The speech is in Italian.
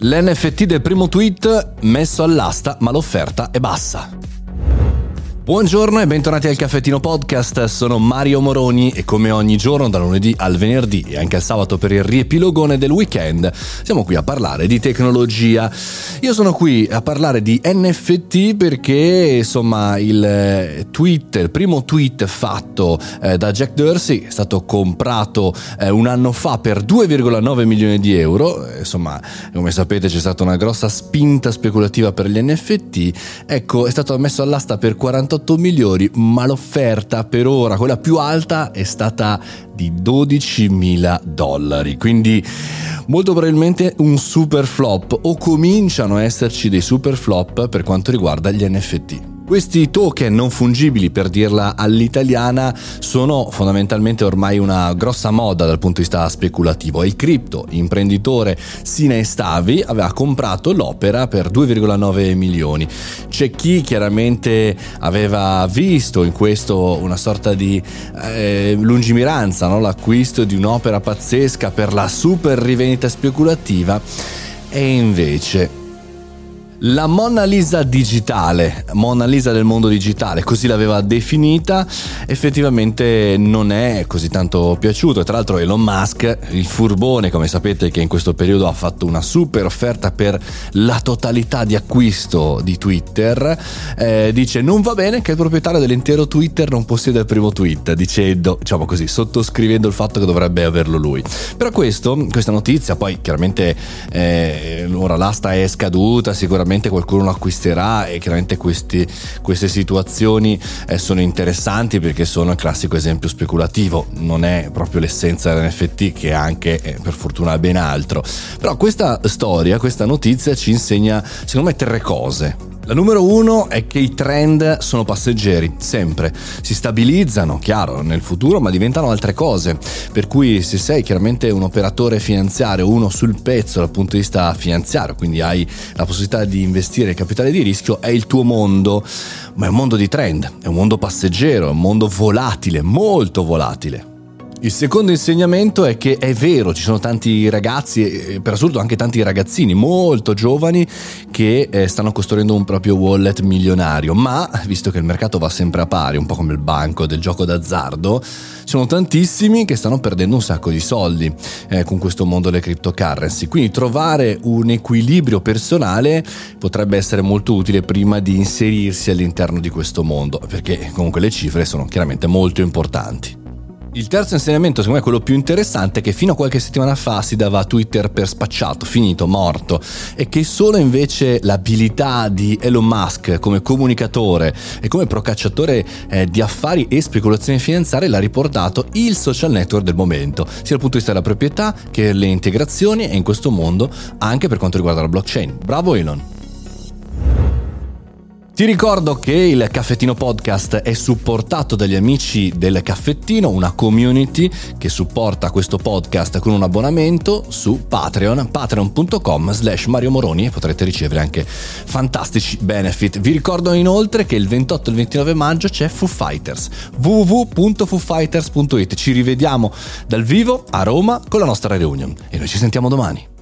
L'NFT del primo tweet messo all'asta, ma l'offerta è bassa. Buongiorno e bentornati al Caffettino Podcast, sono Mario Moroni e come ogni giorno da lunedì al venerdì e anche al sabato per il riepilogone del weekend siamo qui a parlare di tecnologia. Io sono qui a parlare di NFT perché insomma il eh, tweet, il primo tweet fatto eh, da Jack Dorsey è stato comprato eh, un anno fa per 2,9 milioni di euro, insomma come sapete c'è stata una grossa spinta speculativa per gli NFT, ecco è stato messo all'asta per 48 18 milioni, ma l'offerta per ora, quella più alta, è stata di 12 mila dollari. Quindi molto probabilmente un super flop o cominciano a esserci dei super flop per quanto riguarda gli NFT. Questi token non fungibili, per dirla all'italiana, sono fondamentalmente ormai una grossa moda dal punto di vista speculativo. Il cripto imprenditore Sine Stavi aveva comprato l'opera per 2,9 milioni. C'è chi chiaramente aveva visto in questo una sorta di eh, lungimiranza, no? l'acquisto di un'opera pazzesca per la super rivendita speculativa e invece la Mona Lisa digitale, Mona Lisa del mondo digitale, così l'aveva definita, effettivamente non è così tanto piaciuto. Tra l'altro Elon Musk, il furbone, come sapete che in questo periodo ha fatto una super offerta per la totalità di acquisto di Twitter, eh, dice non va bene che il proprietario dell'intero Twitter non possieda il primo tweet, dicendo, diciamo così, sottoscrivendo il fatto che dovrebbe averlo lui. Però questo, questa notizia, poi chiaramente eh, ora l'asta è scaduta, sicuramente sicuramente qualcuno lo acquisterà e chiaramente questi, queste situazioni eh, sono interessanti perché sono il classico esempio speculativo, non è proprio l'essenza dell'NFT che è anche eh, per fortuna ben altro. Però questa storia, questa notizia ci insegna secondo me tre cose. La numero uno è che i trend sono passeggeri, sempre. Si stabilizzano, chiaro, nel futuro, ma diventano altre cose. Per cui se sei chiaramente un operatore finanziario, uno sul pezzo dal punto di vista finanziario, quindi hai la possibilità di investire capitale di rischio, è il tuo mondo. Ma è un mondo di trend, è un mondo passeggero, è un mondo volatile, molto volatile. Il secondo insegnamento è che è vero, ci sono tanti ragazzi per assurdo anche tanti ragazzini molto giovani che eh, stanno costruendo un proprio wallet milionario, ma visto che il mercato va sempre a pari, un po' come il banco del gioco d'azzardo, ci sono tantissimi che stanno perdendo un sacco di soldi eh, con questo mondo delle cryptocurrency. Quindi trovare un equilibrio personale potrebbe essere molto utile prima di inserirsi all'interno di questo mondo, perché comunque le cifre sono chiaramente molto importanti. Il terzo insegnamento, secondo me quello più interessante, è che fino a qualche settimana fa si dava Twitter per spacciato, finito, morto, e che solo invece l'abilità di Elon Musk come comunicatore e come procacciatore eh, di affari e speculazioni finanziarie l'ha riportato il social network del momento, sia dal punto di vista della proprietà che le integrazioni e in questo mondo anche per quanto riguarda la blockchain. Bravo Elon! Ti ricordo che il Caffettino Podcast è supportato dagli amici del Caffettino, una community che supporta questo podcast con un abbonamento su Patreon, patreon.com slash Mario Moroni e potrete ricevere anche fantastici benefit. Vi ricordo inoltre che il 28 e il 29 maggio c'è Foo Fighters, www.foofighters.it. Ci rivediamo dal vivo a Roma con la nostra reunion e noi ci sentiamo domani.